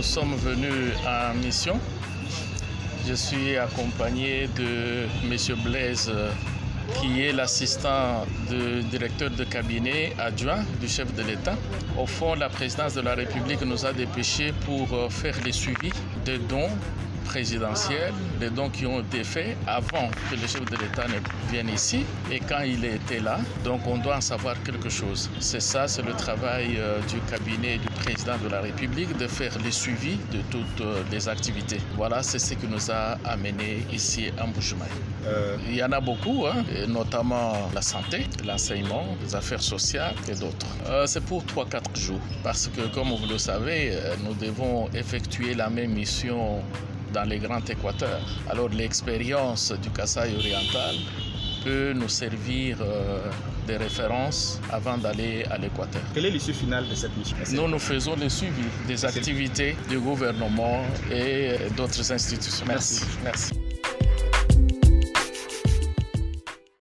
nous sommes venus en mission. Je suis accompagné de M. Blaise, qui est l'assistant du directeur de cabinet adjoint du chef de l'État. Au fond, la présidence de la République nous a dépêchés pour faire les suivis des dons présidentielle, les dons qui ont été faits avant que le chef de l'État ne vienne ici et quand il était là. Donc on doit en savoir quelque chose. C'est ça, c'est le travail euh, du cabinet du président de la République de faire le suivi de toutes euh, les activités. Voilà, c'est ce qui nous a amené ici à Mboujumaï. Euh... Il y en a beaucoup, hein, notamment la santé, l'enseignement, les affaires sociales et d'autres. Euh, c'est pour 3-4 jours parce que comme vous le savez, nous devons effectuer la même mission dans les grands équateurs. Alors l'expérience du Kassai oriental peut nous servir euh, de référence avant d'aller à l'Équateur. Quelle est l'issue finale de cette mission? Nous, nous faisons le suivi des activités du gouvernement et d'autres institutions. Merci. Merci.